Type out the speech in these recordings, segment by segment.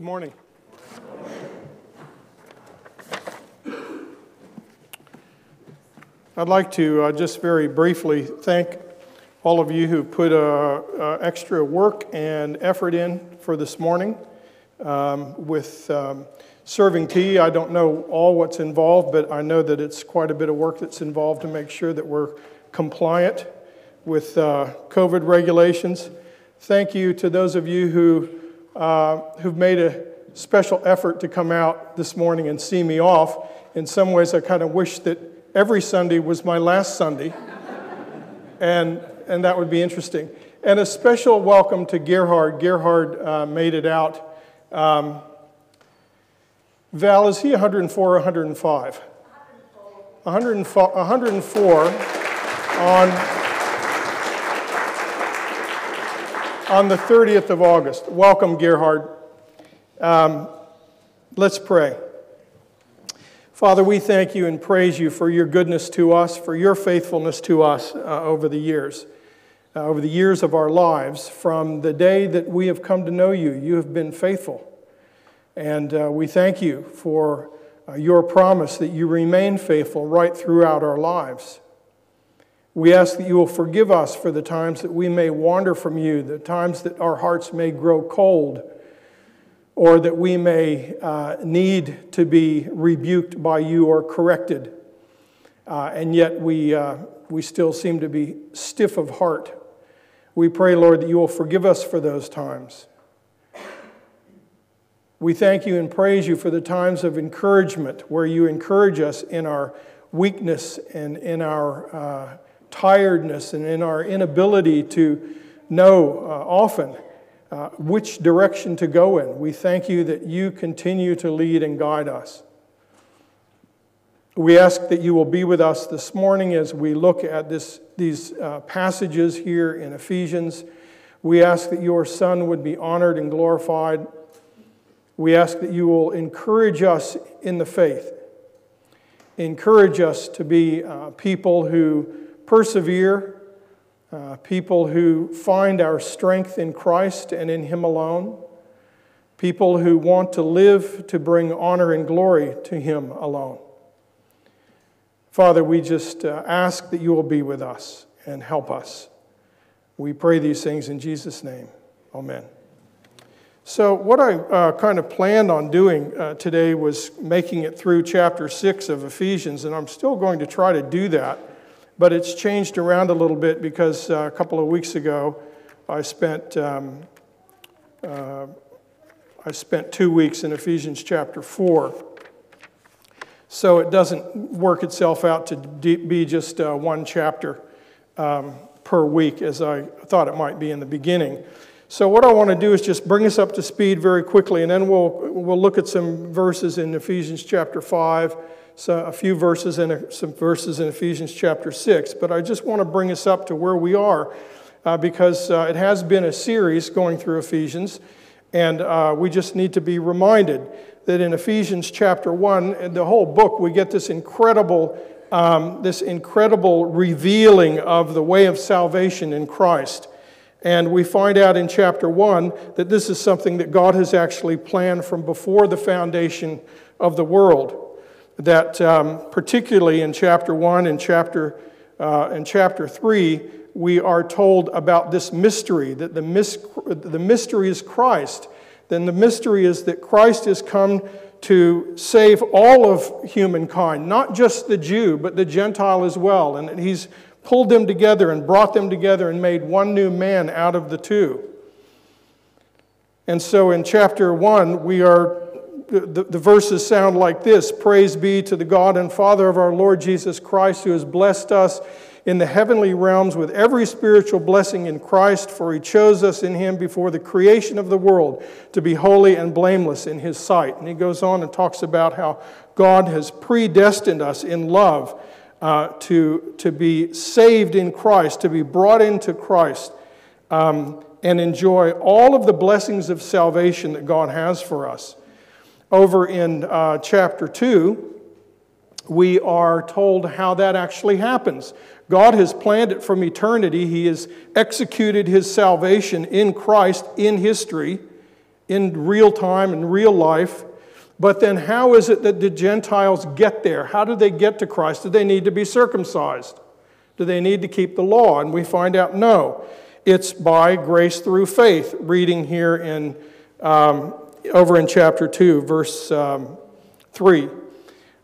Good morning. I'd like to uh, just very briefly thank all of you who put uh, uh, extra work and effort in for this morning. Um, with um, serving tea, I don't know all what's involved, but I know that it's quite a bit of work that's involved to make sure that we're compliant with uh, COVID regulations. Thank you to those of you who, uh, who've made a special effort to come out this morning and see me off. In some ways, I kind of wish that every Sunday was my last Sunday, and, and that would be interesting. And a special welcome to Gerhard. Gerhard uh, made it out. Um, Val, is he 104 or 105? 104, 104 on, on the 30th of August. Welcome, Gerhard. Um, let's pray. Father, we thank you and praise you for your goodness to us, for your faithfulness to us uh, over the years, uh, over the years of our lives. From the day that we have come to know you, you have been faithful. And uh, we thank you for uh, your promise that you remain faithful right throughout our lives. We ask that you will forgive us for the times that we may wander from you, the times that our hearts may grow cold or that we may uh, need to be rebuked by you or corrected. Uh, and yet we, uh, we still seem to be stiff of heart. We pray, Lord, that you will forgive us for those times. We thank you and praise you for the times of encouragement where you encourage us in our weakness and in our uh, tiredness and in our inability to know uh, often uh, which direction to go in. We thank you that you continue to lead and guide us. We ask that you will be with us this morning as we look at this, these uh, passages here in Ephesians. We ask that your Son would be honored and glorified. We ask that you will encourage us in the faith, encourage us to be uh, people who persevere uh, people who find our strength in Christ and in Him alone, people who want to live to bring honor and glory to Him alone. Father, we just uh, ask that you will be with us and help us. We pray these things in Jesus' name. Amen. So, what I uh, kind of planned on doing uh, today was making it through chapter 6 of Ephesians, and I'm still going to try to do that but it's changed around a little bit because uh, a couple of weeks ago I spent um, uh, I spent two weeks in Ephesians chapter four. So it doesn't work itself out to be just uh, one chapter um, per week as I thought it might be in the beginning. So what I want to do is just bring us up to speed very quickly, and then we'll we'll look at some verses in Ephesians chapter five so a few verses in some verses in Ephesians chapter 6, but I just want to bring us up to where we are uh, because uh, it has been a series going through Ephesians, and uh, we just need to be reminded that in Ephesians chapter 1, the whole book, we get this incredible, um, this incredible revealing of the way of salvation in Christ. And we find out in chapter 1 that this is something that God has actually planned from before the foundation of the world that um, particularly in chapter 1 and chapter, uh, and chapter 3, we are told about this mystery, that the, mis- the mystery is Christ. Then the mystery is that Christ has come to save all of humankind, not just the Jew, but the Gentile as well. And he's pulled them together and brought them together and made one new man out of the two. And so in chapter 1, we are the, the verses sound like this Praise be to the God and Father of our Lord Jesus Christ, who has blessed us in the heavenly realms with every spiritual blessing in Christ, for he chose us in him before the creation of the world to be holy and blameless in his sight. And he goes on and talks about how God has predestined us in love uh, to, to be saved in Christ, to be brought into Christ, um, and enjoy all of the blessings of salvation that God has for us. Over in uh, chapter 2, we are told how that actually happens. God has planned it from eternity. He has executed his salvation in Christ in history in real time, in real life. But then, how is it that the Gentiles get there? How do they get to Christ? Do they need to be circumcised? Do they need to keep the law? And we find out no. It's by grace through faith. Reading here in um, over in chapter 2, verse um, 3.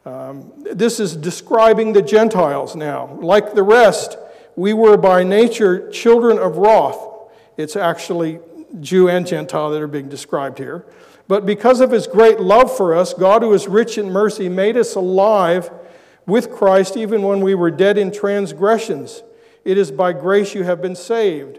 Um, this is describing the Gentiles now. Like the rest, we were by nature children of wrath. It's actually Jew and Gentile that are being described here. But because of his great love for us, God, who is rich in mercy, made us alive with Christ even when we were dead in transgressions. It is by grace you have been saved.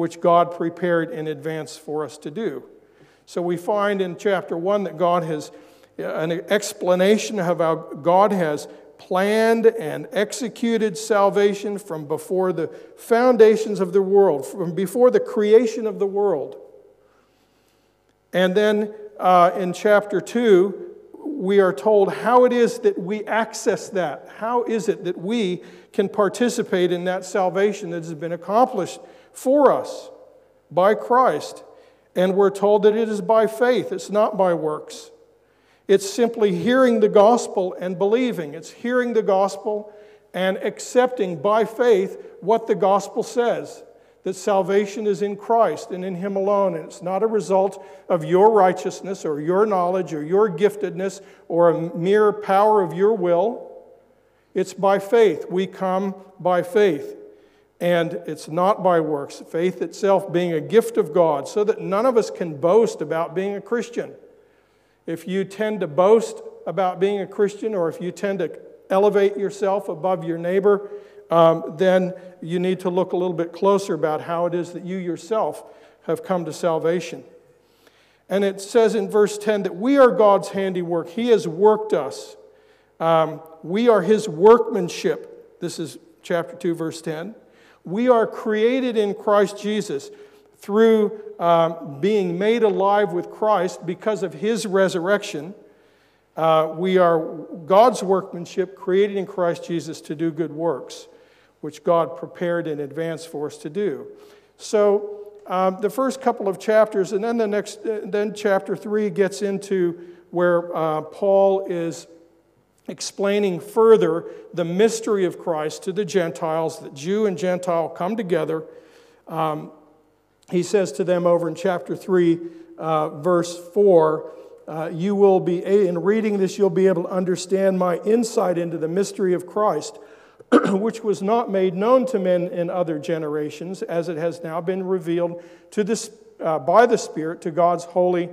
which God prepared in advance for us to do. So we find in chapter 1 that God has an explanation of how God has planned and executed salvation from before the foundations of the world, from before the creation of the world. And then uh, in chapter 2, we are told how it is that we access that. How is it that we can participate in that salvation that has been accomplished for us by Christ? And we're told that it is by faith, it's not by works. It's simply hearing the gospel and believing. It's hearing the gospel and accepting by faith what the gospel says that salvation is in Christ and in Him alone. And it's not a result of your righteousness or your knowledge or your giftedness or a mere power of your will. It's by faith. We come by faith. And it's not by works. Faith itself being a gift of God, so that none of us can boast about being a Christian. If you tend to boast about being a Christian or if you tend to elevate yourself above your neighbor, um, then you need to look a little bit closer about how it is that you yourself have come to salvation. And it says in verse 10 that we are God's handiwork. He has worked us. Um, we are His workmanship. This is chapter 2, verse 10. We are created in Christ Jesus through um, being made alive with Christ because of his resurrection. Uh, we are God's workmanship created in Christ Jesus to do good works, which God prepared in advance for us to do. So, um, the first couple of chapters, and then the next, uh, then chapter three gets into where uh, Paul is explaining further the mystery of Christ to the Gentiles, that Jew and Gentile come together. Um, he says to them over in chapter 3, uh, verse 4, uh, you will be, in reading this, you'll be able to understand my insight into the mystery of Christ, which was not made known to men in other generations, as it has now been revealed to this, uh, by the Spirit to God's holy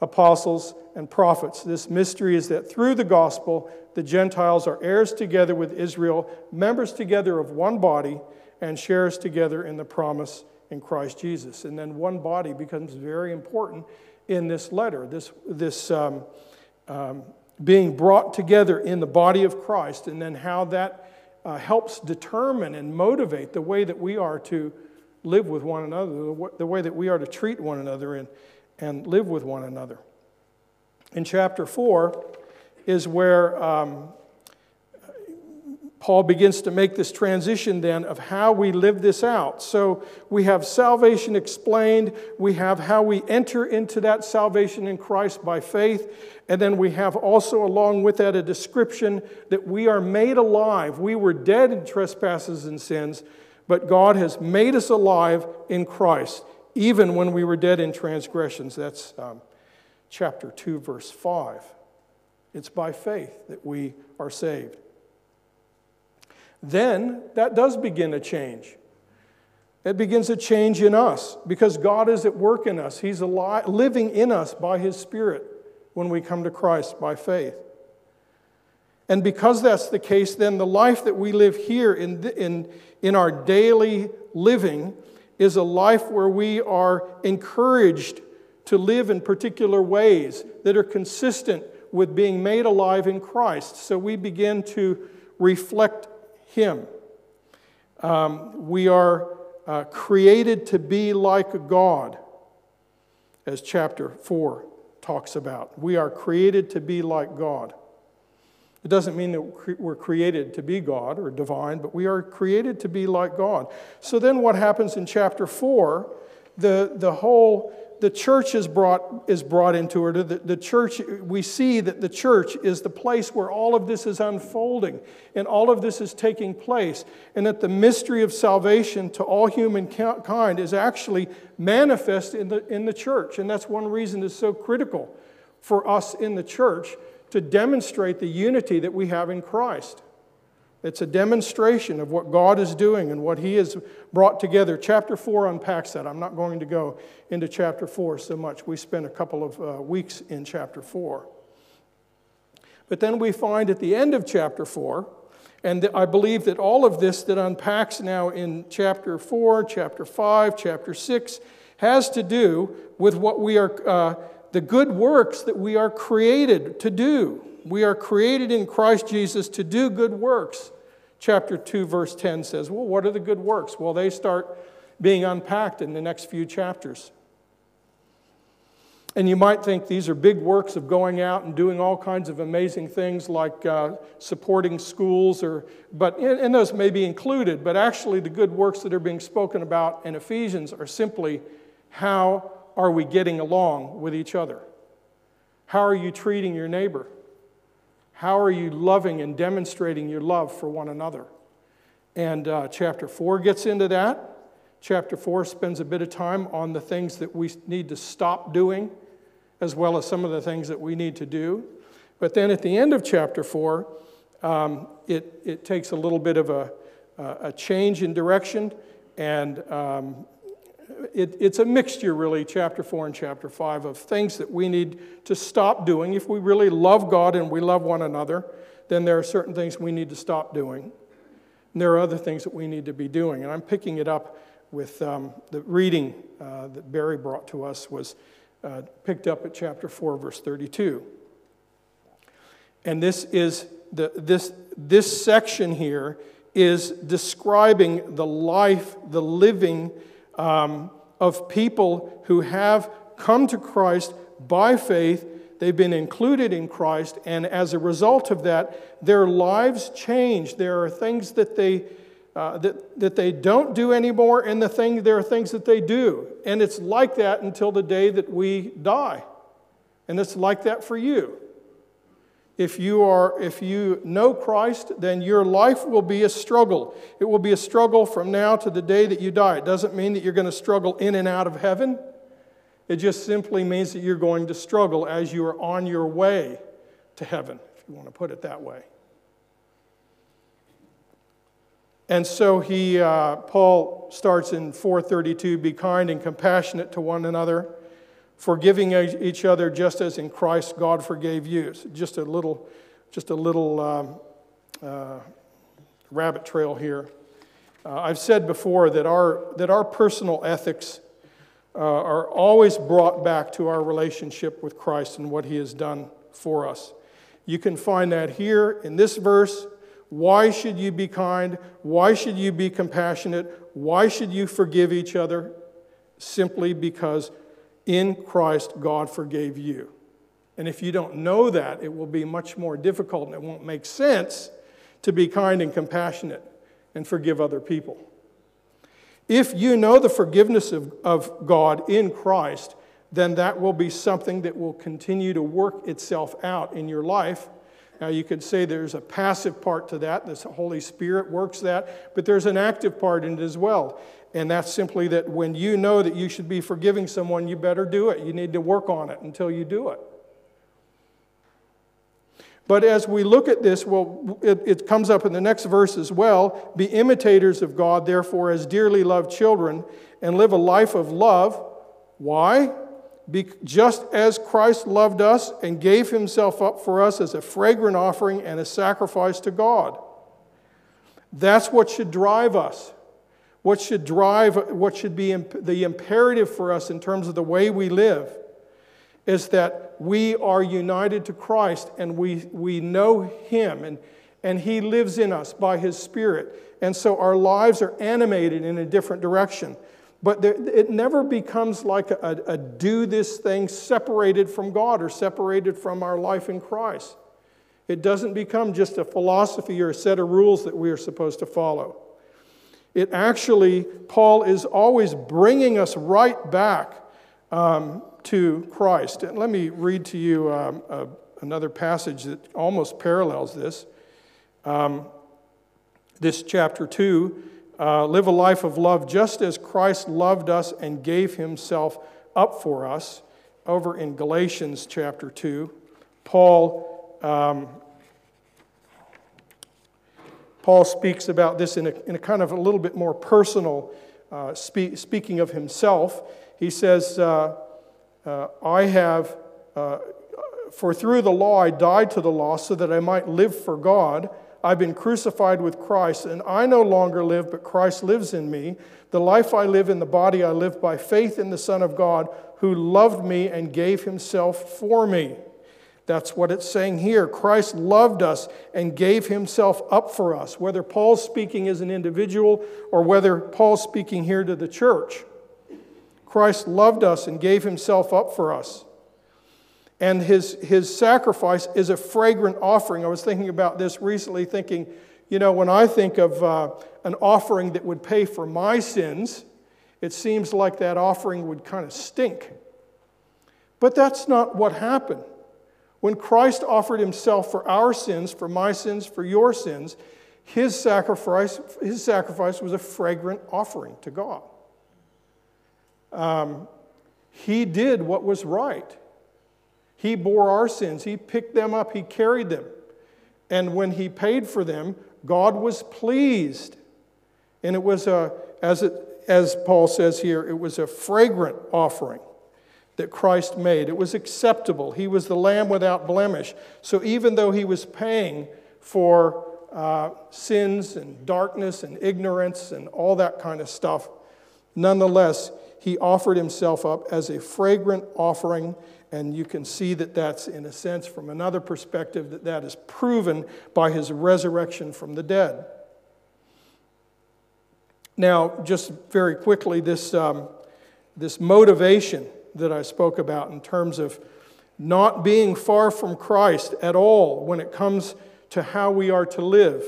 apostles and prophets. This mystery is that through the gospel, the Gentiles are heirs together with Israel, members together of one body, and shares together in the promise in Christ Jesus. And then one body becomes very important in this letter, this, this um, um, being brought together in the body of Christ, and then how that uh, helps determine and motivate the way that we are to live with one another, the way that we are to treat one another and, and live with one another. In chapter 4 is where um, Paul begins to make this transition then of how we live this out. So we have salvation explained, we have how we enter into that salvation in Christ by faith, and then we have also along with that a description that we are made alive. We were dead in trespasses and sins, but God has made us alive in Christ, even when we were dead in transgressions. That's um, chapter 2, verse 5. It's by faith that we are saved then that does begin a change. It begins a change in us because God is at work in us. He's alive, living in us by His Spirit when we come to Christ by faith. And because that's the case, then the life that we live here in, in, in our daily living is a life where we are encouraged to live in particular ways that are consistent with being made alive in Christ. So we begin to reflect Him. Um, we are uh, created to be like God, as chapter 4 talks about. We are created to be like God. It doesn't mean that we're created to be God or divine, but we are created to be like God. So then what happens in chapter 4? The, the whole the church is brought, is brought into it. The, the church, we see that the church is the place where all of this is unfolding and all of this is taking place. And that the mystery of salvation to all humankind is actually manifest in the, in the church. And that's one reason it's so critical for us in the church to demonstrate the unity that we have in Christ. It's a demonstration of what God is doing and what He has brought together. Chapter 4 unpacks that. I'm not going to go into chapter 4 so much. We spent a couple of uh, weeks in chapter 4. But then we find at the end of chapter 4, and I believe that all of this that unpacks now in chapter 4, chapter 5, chapter 6 has to do with what we are, uh, the good works that we are created to do. We are created in Christ Jesus to do good works. Chapter 2, verse 10 says, Well, what are the good works? Well, they start being unpacked in the next few chapters. And you might think these are big works of going out and doing all kinds of amazing things like uh, supporting schools, or, but, and those may be included, but actually the good works that are being spoken about in Ephesians are simply how are we getting along with each other? How are you treating your neighbor? How are you loving and demonstrating your love for one another? And uh, chapter 4 gets into that. Chapter 4 spends a bit of time on the things that we need to stop doing, as well as some of the things that we need to do. But then at the end of chapter 4, um, it, it takes a little bit of a, a change in direction and um, it, it's a mixture, really, chapter 4 and chapter 5, of things that we need to stop doing. If we really love God and we love one another, then there are certain things we need to stop doing. And there are other things that we need to be doing. And I'm picking it up with um, the reading uh, that Barry brought to us was uh, picked up at chapter 4, verse 32. And this is the, this, this section here is describing the life, the living, um, of people who have come to Christ by faith. They've been included in Christ, and as a result of that, their lives change. There are things that they uh, that, that they don't do anymore, and the thing, there are things that they do. And it's like that until the day that we die. And it's like that for you. If you, are, if you know Christ, then your life will be a struggle. It will be a struggle from now to the day that you die. It doesn't mean that you're going to struggle in and out of heaven. It just simply means that you're going to struggle as you are on your way to heaven, if you want to put it that way. And so he, uh, Paul starts in 432 be kind and compassionate to one another forgiving each other just as in Christ God forgave you. So just a little, just a little um, uh, rabbit trail here. Uh, I've said before that our, that our personal ethics uh, are always brought back to our relationship with Christ and what He has done for us. You can find that here in this verse. Why should you be kind? Why should you be compassionate? Why should you forgive each other? Simply because in Christ, God forgave you. And if you don't know that, it will be much more difficult and it won't make sense to be kind and compassionate and forgive other people. If you know the forgiveness of, of God in Christ, then that will be something that will continue to work itself out in your life. Now, you could say there's a passive part to that, the Holy Spirit works that, but there's an active part in it as well. And that's simply that when you know that you should be forgiving someone, you better do it. You need to work on it until you do it. But as we look at this, well, it, it, comes up in the next verse as well. Be imitators of God, therefore, as dearly loved children, and live a life of love. Why? Be, just as Christ loved us and gave himself up for us as a fragrant offering and a sacrifice to God. That's what should drive us. What should drive, what should be imp- the imperative for us in terms of the way we live is that we are united to Christ and we, we know Him and, and He lives in us by His Spirit. And so our lives are animated in a different direction. But there, it never becomes like a, a, do this thing separated from God or separated from our life in Christ. It doesn't become just a philosophy or a set of rules that we are supposed to follow. It actually, Paul is always bringing us right back um, to Christ. And let me read to you um, a, another passage that almost parallels this. Um, this chapter 2 uh, live a life of love just as Christ loved us and gave himself up for us. Over in Galatians chapter 2, Paul, um, Paul speaks about this in a, in a kind of a little bit more personal, uh, spe- speaking of himself. He says, uh, uh I have, uh, for through the law I died to the law so that I might live for God. I've been crucified with Christ, and I no longer live, but Christ lives in me. The life I live in the body, I live by faith in the Son of God, who loved me and gave himself for me. That's what it's saying here. Christ loved us and gave himself up for us, whether Paul's speaking as an individual or whether Paul's speaking here to the church. Christ loved us and gave himself up for us. And his, his sacrifice is a fragrant offering. I was thinking about this recently, thinking, you know, when I think of uh, an offering that would pay for my sins, it seems like that offering would kind of stink. But that's not what happened. When Christ offered himself for our sins, for my sins, for your sins, his sacrifice, his sacrifice was a fragrant offering to God. Um, he did what was right. He bore our sins, He picked them up, He carried them. And when He paid for them, God was pleased. And it was a, as, it, as Paul says here, it was a fragrant offering that Christ made. It was acceptable. He was the lamb without blemish. So even though He was paying for uh, sins and darkness and ignorance and all that kind of stuff, nonetheless, He offered Himself up as a fragrant offering and you can see that that's, in a sense, from another perspective, that that is proven by his resurrection from the dead. Now, just very quickly, this, um, this motivation that I spoke about in terms of not being far from Christ at all when it comes to how we are to live.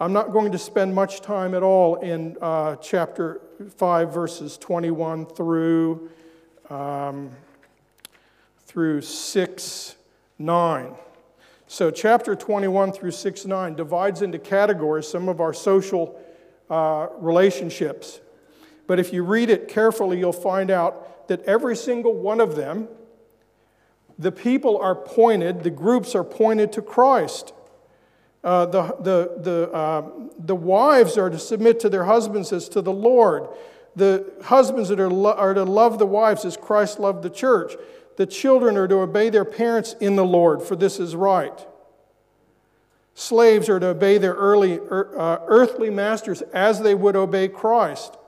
I'm not going to spend much time at all in uh, chapter 5, verses 21 through. Um, through 6 9. So, chapter 21 through 6 9 divides into categories some of our social uh, relationships. But if you read it carefully, you'll find out that every single one of them, the people are pointed, the groups are pointed to Christ. Uh, the, the, the, uh, the wives are to submit to their husbands as to the Lord. The husbands that are, lo- are to love the wives as Christ loved the church. The children are to obey their parents in the Lord, for this is right. Slaves are to obey their early, er, uh, earthly masters as they would obey Christ.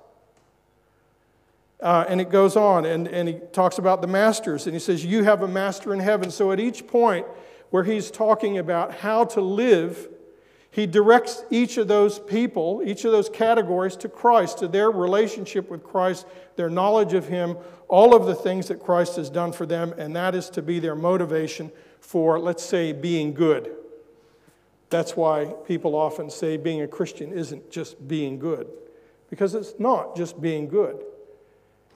Uh, and it goes on, and, and he talks about the masters, and he says, You have a master in heaven. So at each point where he's talking about how to live, he directs each of those people, each of those categories to Christ, to their relationship with Christ, their knowledge of Him, all of the things that Christ has done for them, and that is to be their motivation for, let's say, being good. That's why people often say being a Christian isn't just being good, because it's not just being good,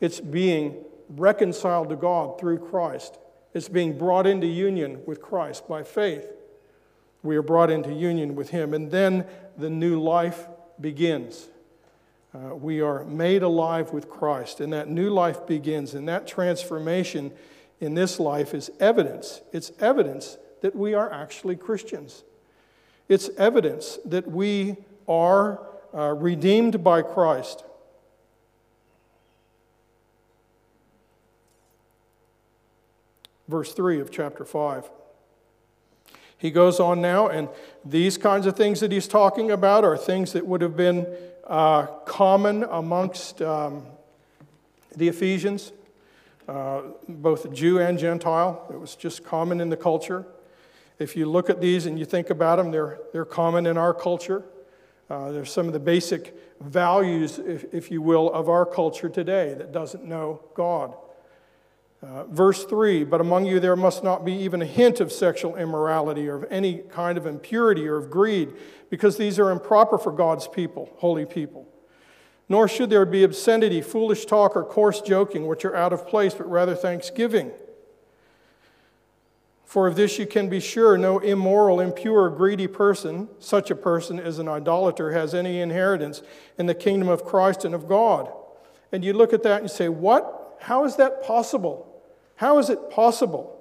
it's being reconciled to God through Christ, it's being brought into union with Christ by faith. We are brought into union with Him, and then the new life begins. Uh, we are made alive with Christ, and that new life begins, and that transformation in this life is evidence. It's evidence that we are actually Christians. It's evidence that we are uh, redeemed by Christ. Verse 3 of chapter 5. He goes on now, and these kinds of things that he's talking about are things that would have been uh, common amongst um, the Ephesians. uh, both Jew and Gentile. It was just common in the culture. If you look at these and you think about them, they're, they're common in our culture. Uh, they're some of the basic values, if, if you will, of our culture today that doesn't know God. Uh, verse 3 But among you there must not be even a hint of sexual immorality or of any kind of impurity or of greed, because these are improper for God's people, holy people. Nor should there be obscenity, foolish talk, or coarse joking, which are out of place, but rather thanksgiving. For of this you can be sure no immoral, impure, greedy person, such a person as an idolater, has any inheritance in the kingdom of Christ and of God. And you look at that and you say, What? How is that possible? How is it possible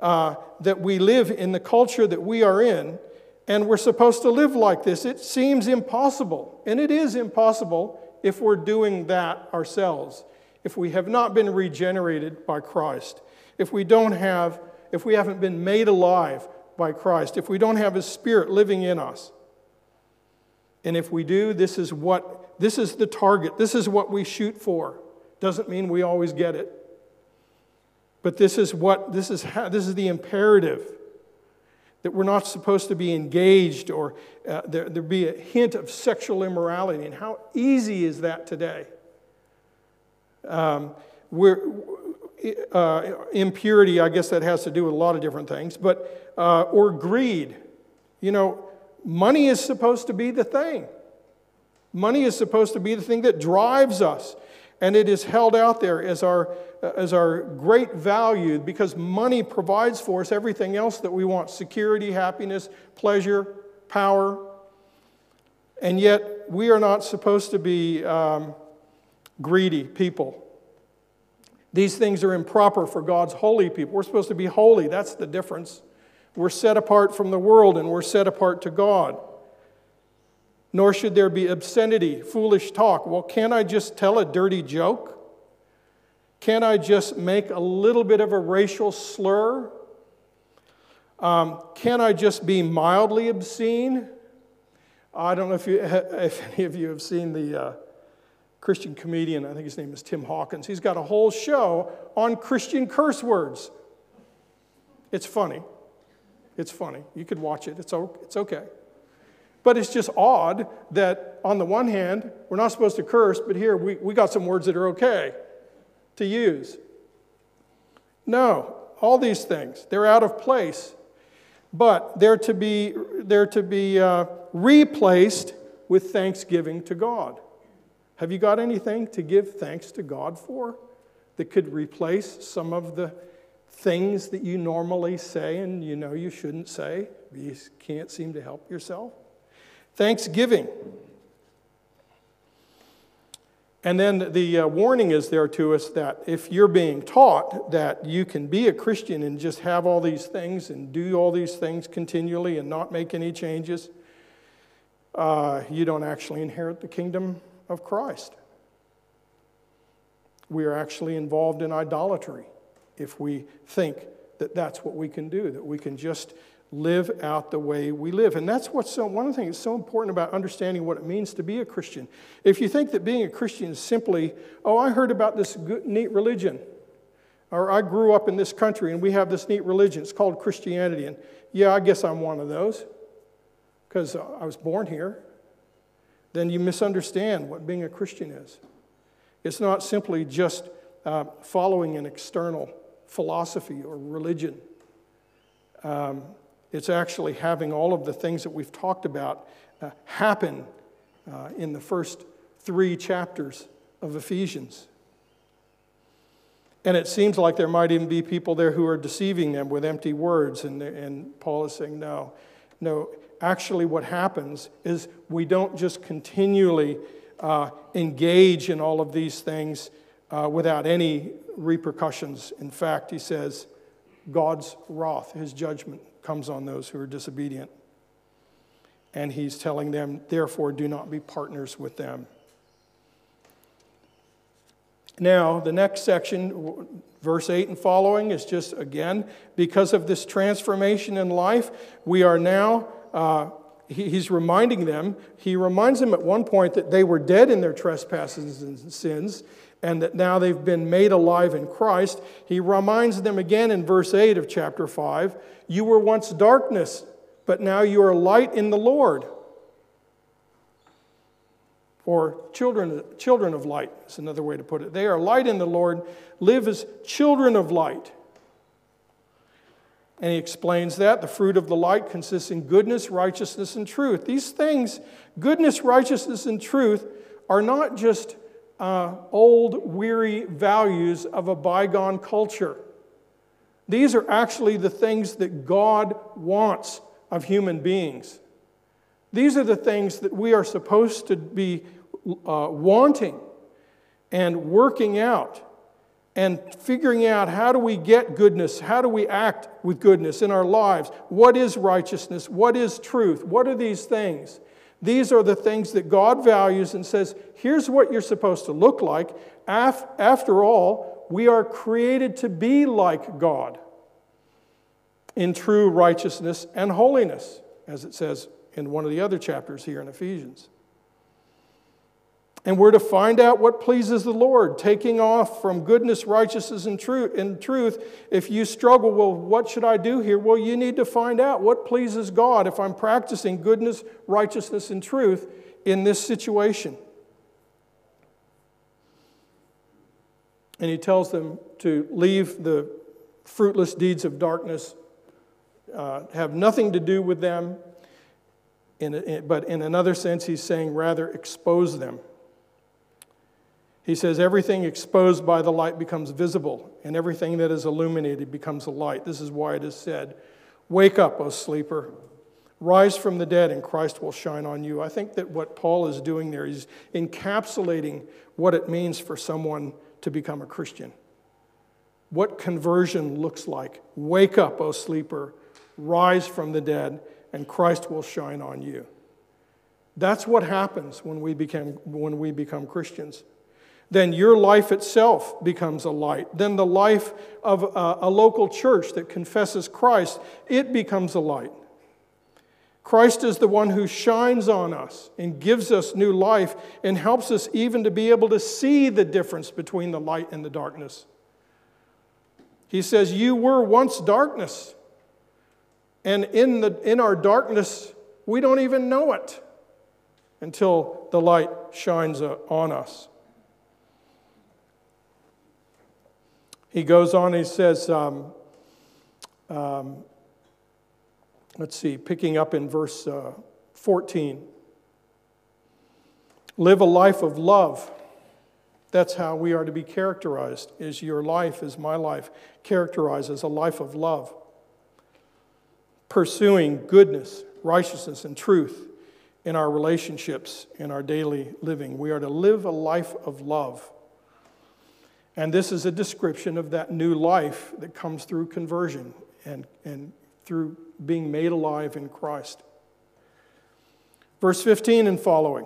uh, that we live in the culture that we are in and we're supposed to live like this? It seems impossible. And it is impossible if we're doing that ourselves, if we have not been regenerated by Christ, if we don't have, if we haven't been made alive by Christ, if we don't have His Spirit living in us. And if we do, this is what this is the target. This is what we shoot for. Doesn't mean we always get it. But this is what this is how, this is the imperative that we're not supposed to be engaged or uh, there, there be a hint of sexual immorality. And how easy is that today? Um, we're, uh, impurity, I guess that has to do with a lot of different things, but uh, or greed. You know, money is supposed to be the thing. Money is supposed to be the thing that drives us. And it is held out there as our, as our great value because money provides for us everything else that we want security, happiness, pleasure, power. And yet, we are not supposed to be um, greedy people. These things are improper for God's holy people. We're supposed to be holy. That's the difference. We're set apart from the world and we're set apart to God nor should there be obscenity, foolish talk. Well, can't I just tell a dirty joke? Can't I just make a little bit of a racial slur? Um, can I just be mildly obscene? I don't know if, you, if any of you have seen the uh, Christian comedian, I think his name is Tim Hawkins. He's got a whole show on Christian curse words. It's funny. It's funny. You could watch it, it's, it's okay. But it's just odd that, on the one hand, we're not supposed to curse, but here we, we got some words that are okay to use. No, all these things, they're out of place, but they're to be, they're to be uh, replaced with thanksgiving to God. Have you got anything to give thanks to God for that could replace some of the things that you normally say and you know you shouldn't say? You can't seem to help yourself? Thanksgiving. And then the uh, warning is there to us that if you're being taught that you can be a Christian and just have all these things and do all these things continually and not make any changes, uh, you don't actually inherit the kingdom of Christ. We are actually involved in idolatry if we think that that's what we can do, that we can just live out the way we live. And that's what's so, one of the things that's so important about understanding what it means to be a Christian. If you think that being a Christian is simply, oh, I heard about this good, neat religion, or I grew up in this country and we have this neat religion, it's called Christianity. And yeah, I guess I'm one of those because I was born here. Then you misunderstand what being a Christian is. It's not simply just uh, following an external philosophy or religion. Um, it's actually having all of the things that we've talked about uh, happen uh, in the first three chapters of Ephesians. And it seems like there might even be people there who are deceiving them with empty words. And, and Paul is saying, no, no. Actually, what happens is we don't just continually uh, engage in all of these things uh, without any repercussions. In fact, he says, God's wrath, his judgment, comes on those who are disobedient. And he's telling them, therefore, do not be partners with them. Now, the next section, verse 8 and following, is just again, because of this transformation in life, we are now, uh, he, he's reminding them, he reminds them at one point that they were dead in their trespasses and sins, and that now they've been made alive in Christ. He reminds them again in verse 8 of chapter 5 You were once darkness, but now you are light in the Lord. Or children, children of light is another way to put it. They are light in the Lord, live as children of light. And he explains that the fruit of the light consists in goodness, righteousness, and truth. These things, goodness, righteousness, and truth, are not just uh, old, weary values of a bygone culture. These are actually the things that God wants of human beings. These are the things that we are supposed to be uh, wanting and working out and figuring out how do we get goodness? How do we act with goodness in our lives? What is righteousness? What is truth? What are these things? These are the things that God values and says, here's what you're supposed to look like. After all, we are created to be like God in true righteousness and holiness, as it says in one of the other chapters here in Ephesians. And we're to find out what pleases the Lord, taking off from goodness, righteousness, and truth. In truth, if you struggle, well, what should I do here? Well, you need to find out what pleases God if I'm practicing goodness, righteousness, and truth in this situation. And he tells them to leave the fruitless deeds of darkness, uh, have nothing to do with them. In a, but in another sense, he's saying rather expose them. He says, Everything exposed by the light becomes visible, and everything that is illuminated becomes a light. This is why it is said, Wake up, O sleeper. Rise from the dead, and Christ will shine on you. I think that what Paul is doing there is encapsulating what it means for someone to become a Christian. What conversion looks like. Wake up, O sleeper. Rise from the dead, and Christ will shine on you. That's what happens when we, become, when we become Christians then your life itself becomes a light. Then the life of a, a, local church that confesses Christ, it becomes a light. Christ is the one who shines on us and gives us new life and helps us even to be able to see the difference between the light and the darkness. He says, You were once darkness, and in, the, in our darkness, we don't even know it until the light shines uh, on us. He goes on, he says, um, um, let's see, picking up in verse uh, 14 live a life of love. That's how we are to be characterized. Is your life, is my life, characterized as a life of love? Pursuing goodness, righteousness, and truth in our relationships, in our daily living. We are to live a life of love. And this is a description of that new life that comes through conversion and, and through being made alive in Christ. Verse 15 and following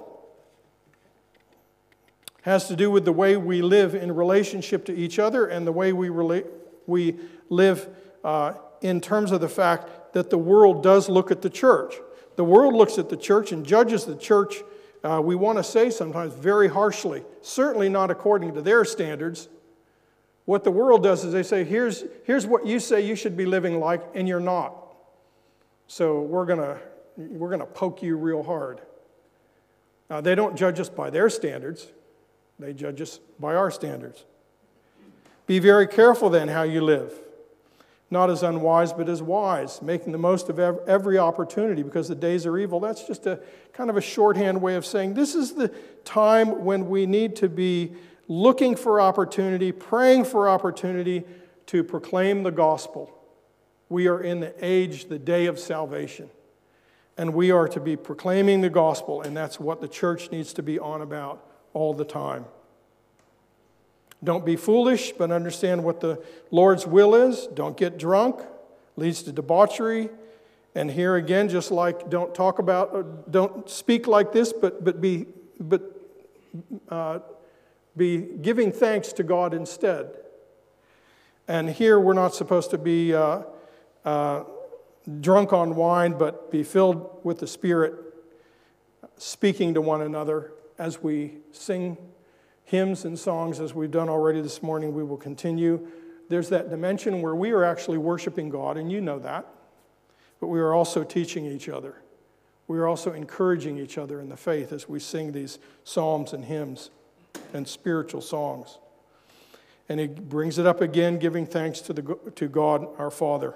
has to do with the way we live in relationship to each other and the way we, relate, we live uh, in terms of the fact that the world does look at the church. The world looks at the church and judges the church, uh, we want to say sometimes, very harshly. Certainly not according to their standards, what the world does is they say, here's, here's what you say you should be living like, and you're not. So we're going we're to poke you real hard. Now, they don't judge us by their standards, they judge us by our standards. Be very careful then how you live, not as unwise, but as wise, making the most of every opportunity because the days are evil. That's just a kind of a shorthand way of saying this is the time when we need to be looking for opportunity, praying for opportunity to proclaim the gospel. We are in the age, the day of salvation. And we are to be proclaiming the gospel, and that's what the church needs to be on about all the time. Don't be foolish, but understand what the Lord's will is. Don't get drunk, leads to debauchery. And here again, just like don't talk about, uh, don't speak like this, but, but be, but uh, be giving thanks to God instead. And here we're not supposed to be uh, uh, drunk on wine, but be filled with the Spirit, speaking to one another as we sing hymns and songs, as we've done already this morning, we will continue. There's that dimension where we are actually worshiping God, and you know that. But we are also teaching each other. We are also encouraging each other in the faith as we sing these psalms and hymns and spiritual songs. And he brings it up again, giving thanks to, the, to God our Father.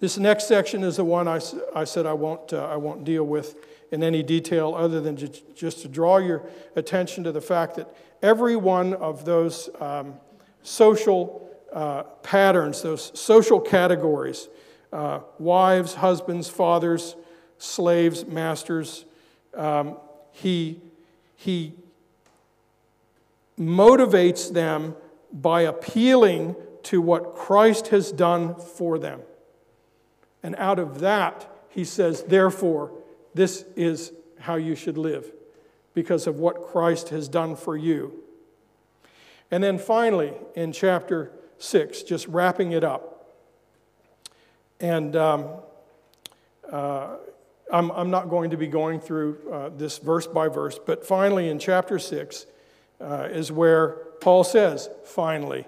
This next section is the one I, I said I won't, uh, I won't deal with in any detail other than just to draw your attention to the fact that every one of those um, social uh, patterns, those social categories, uh, wives, husbands, fathers, slaves, masters, um, he, he motivates them by appealing to what Christ has done for them. And out of that, he says, therefore, this is how you should live because of what Christ has done for you. And then finally, in chapter 6, just wrapping it up. And um, uh, I'm, I'm, not going to be going through uh, this verse by verse, but finally, in chapter 6, uh, is where Paul says, finally,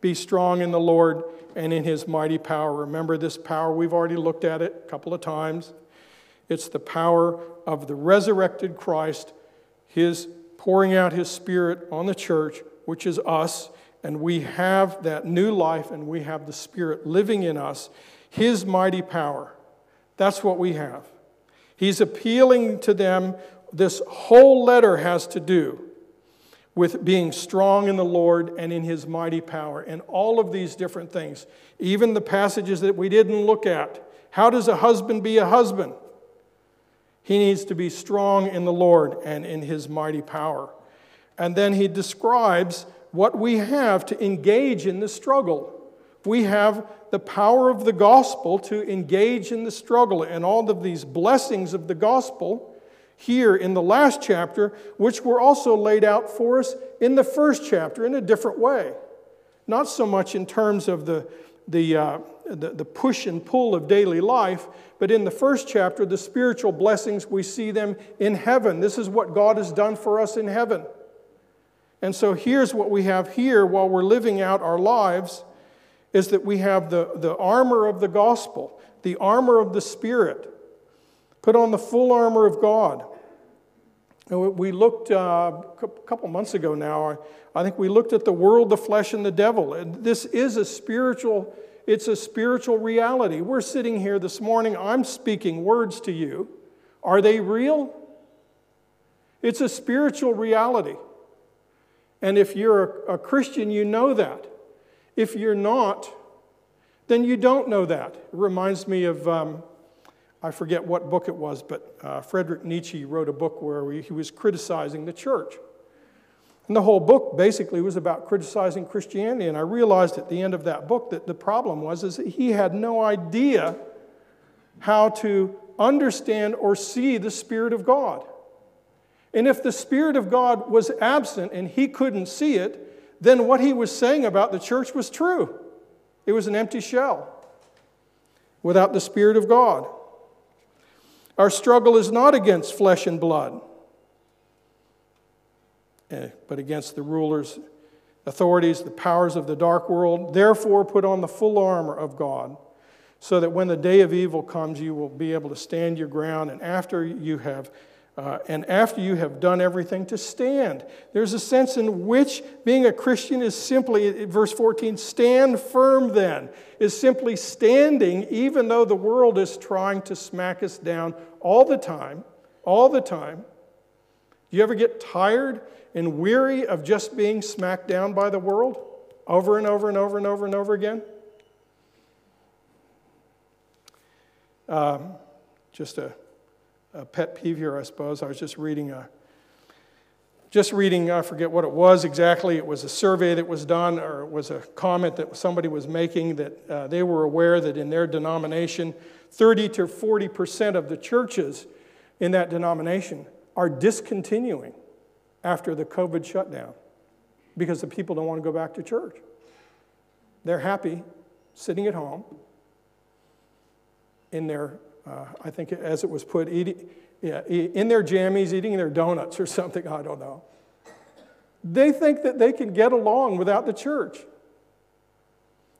be strong in the Lord and in his mighty power. Remember this power, we've already looked at it a couple of times. It's the power of the resurrected Christ, his pouring out his spirit on the church, which is us, and we have that new life and we have the spirit living in us, his mighty power. That's what we have. He's appealing to them. This whole letter has to do with being strong in the Lord and in his mighty power, and all of these different things. Even the passages that we didn't look at. How does a husband be a husband? He needs to be strong in the Lord and in his mighty power. And then he describes what we have to engage in the struggle. We have the power of the gospel to engage in the struggle, and all of these blessings of the gospel here in the last chapter, which were also laid out for us in the first chapter in a different way. Not so much in terms of the, the, uh, the, the, push and pull of daily life, but in the first chapter, the spiritual blessings, we see them in heaven. This is what God has done for us in heaven. And so here's what we have here while we're living out our lives is that we have the, the armor of the gospel, the armor of the Spirit. Put on the full armor of God. We looked uh, a couple months ago now, I think we looked at the world, the flesh, and the devil. And this is a spiritual, it's a spiritual reality. We're sitting here this morning, I'm speaking words to you. Are they real? It's a spiritual reality. And if you're a, a Christian, you know that. If you're not, then you don't know that. It reminds me of um, I forget what book it was, but uh, Frederick Nietzsche wrote a book where he was criticizing the church. And the whole book basically was about criticizing Christianity. And I realized at the end of that book that the problem was is that he had no idea how to understand or see the Spirit of God. And if the Spirit of God was absent and he couldn't see it, then what he was saying about the church was true. It was an empty shell without the Spirit of God. Our struggle is not against flesh and blood, eh, but against the rulers, authorities, the powers of the dark world. Therefore, put on the full armor of God, so that when the day of evil comes, you will be able to stand your ground. And after you have uh, and after you have done everything to stand. There's a sense in which being a Christian is simply, verse 14, stand firm then, is simply standing even though the world is trying to smack us down all the time, all the time. Do you ever get tired and weary of just being smacked down by the world over and over and over and over and over again? Um, just a a pet peeve here, I suppose. I was just reading a, just reading, I forget what it was exactly. It was a survey that was done, or it was a comment that somebody was making that uh, they were aware that in their denomination, 30 to 40 percent of the churches in that denomination are discontinuing after the COVID shutdown because the people don't want to go back to church. They're happy sitting at home in their uh, I think, as it was put, eating, yeah, in their jammies, eating their donuts or something, I don't know. They think that they can get along without the church.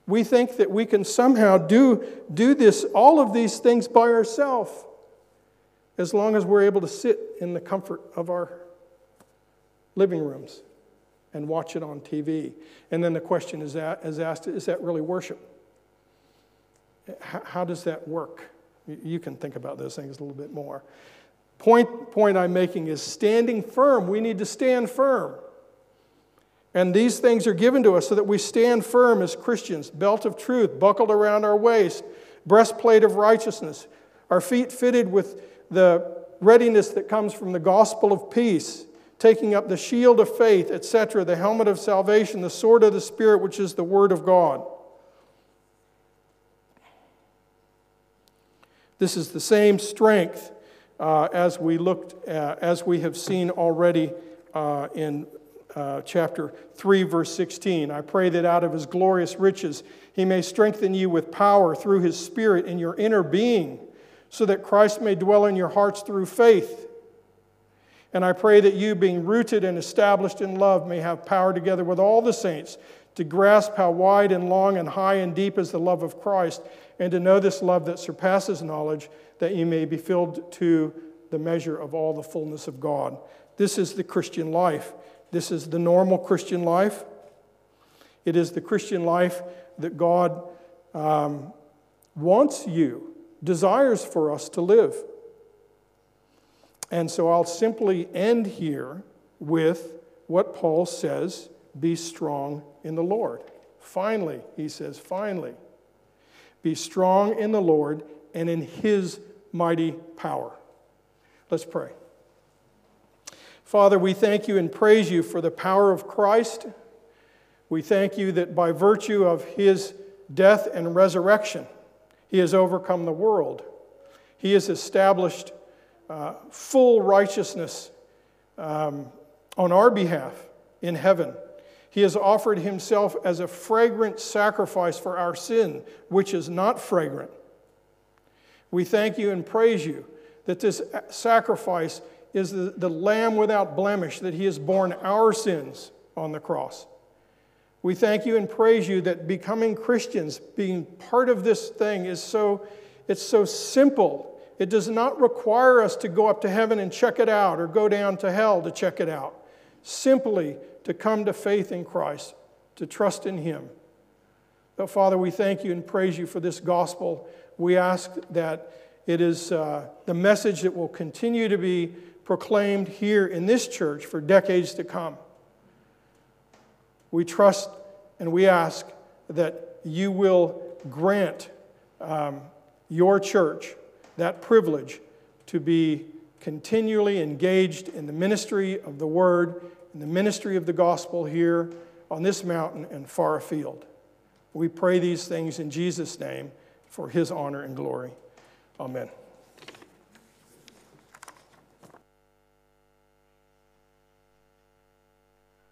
We think that we can somehow do, do this, all of these things by ourselves, as long as we're able to sit in the comfort of our living rooms and watch it on TV. And then the question is, that, is asked is that really worship? How, how does that work? You can think about those things a little bit more. Point, point I'm making is standing firm. We need to stand firm. And these things are given to us so that we stand firm as Christians belt of truth buckled around our waist, breastplate of righteousness, our feet fitted with the readiness that comes from the gospel of peace, taking up the shield of faith, etc., the helmet of salvation, the sword of the Spirit, which is the word of God. This is the same strength uh, as we looked at, as we have seen already uh, in uh, chapter 3, verse 16. I pray that out of his glorious riches he may strengthen you with power through his Spirit in your inner being, so that Christ may dwell in your hearts through faith. And I pray that you, being rooted and established in love, may have power together with all the saints to grasp how wide and long and high and deep is the love of Christ, and to know this love that surpasses knowledge, that you may be filled to the measure of all the fullness of God. This is the Christian life. This is the normal Christian life. It is the Christian life that God um, wants you, desires for us to live. And so I'll simply end here with what Paul says be strong in the Lord. Finally, he says, finally, be strong in the Lord and in his mighty power. Let's pray. Father, we thank you and praise you for the power of Christ. We thank you that by virtue of his death and resurrection, he has overcome the world. He has established uh, full righteousness um, on our behalf in heaven. He has offered himself as a fragrant sacrifice for our sin, which is not fragrant. We thank you and praise you that this sacrifice is the, the Lamb without blemish, that He has borne our sins on the cross. We thank you and praise you that becoming Christians, being part of this thing, is so, it's so simple. It does not require us to go up to heaven and check it out or go down to hell to check it out. Simply to come to faith in Christ, to trust in Him. But Father, we thank you and praise you for this gospel. We ask that it is uh, the message that will continue to be proclaimed here in this church for decades to come. We trust and we ask that you will grant um, your church that privilege to be continually engaged in the ministry of the word, in the ministry of the gospel here on this mountain and far afield. We pray these things in Jesus' name for his honor and glory. Amen.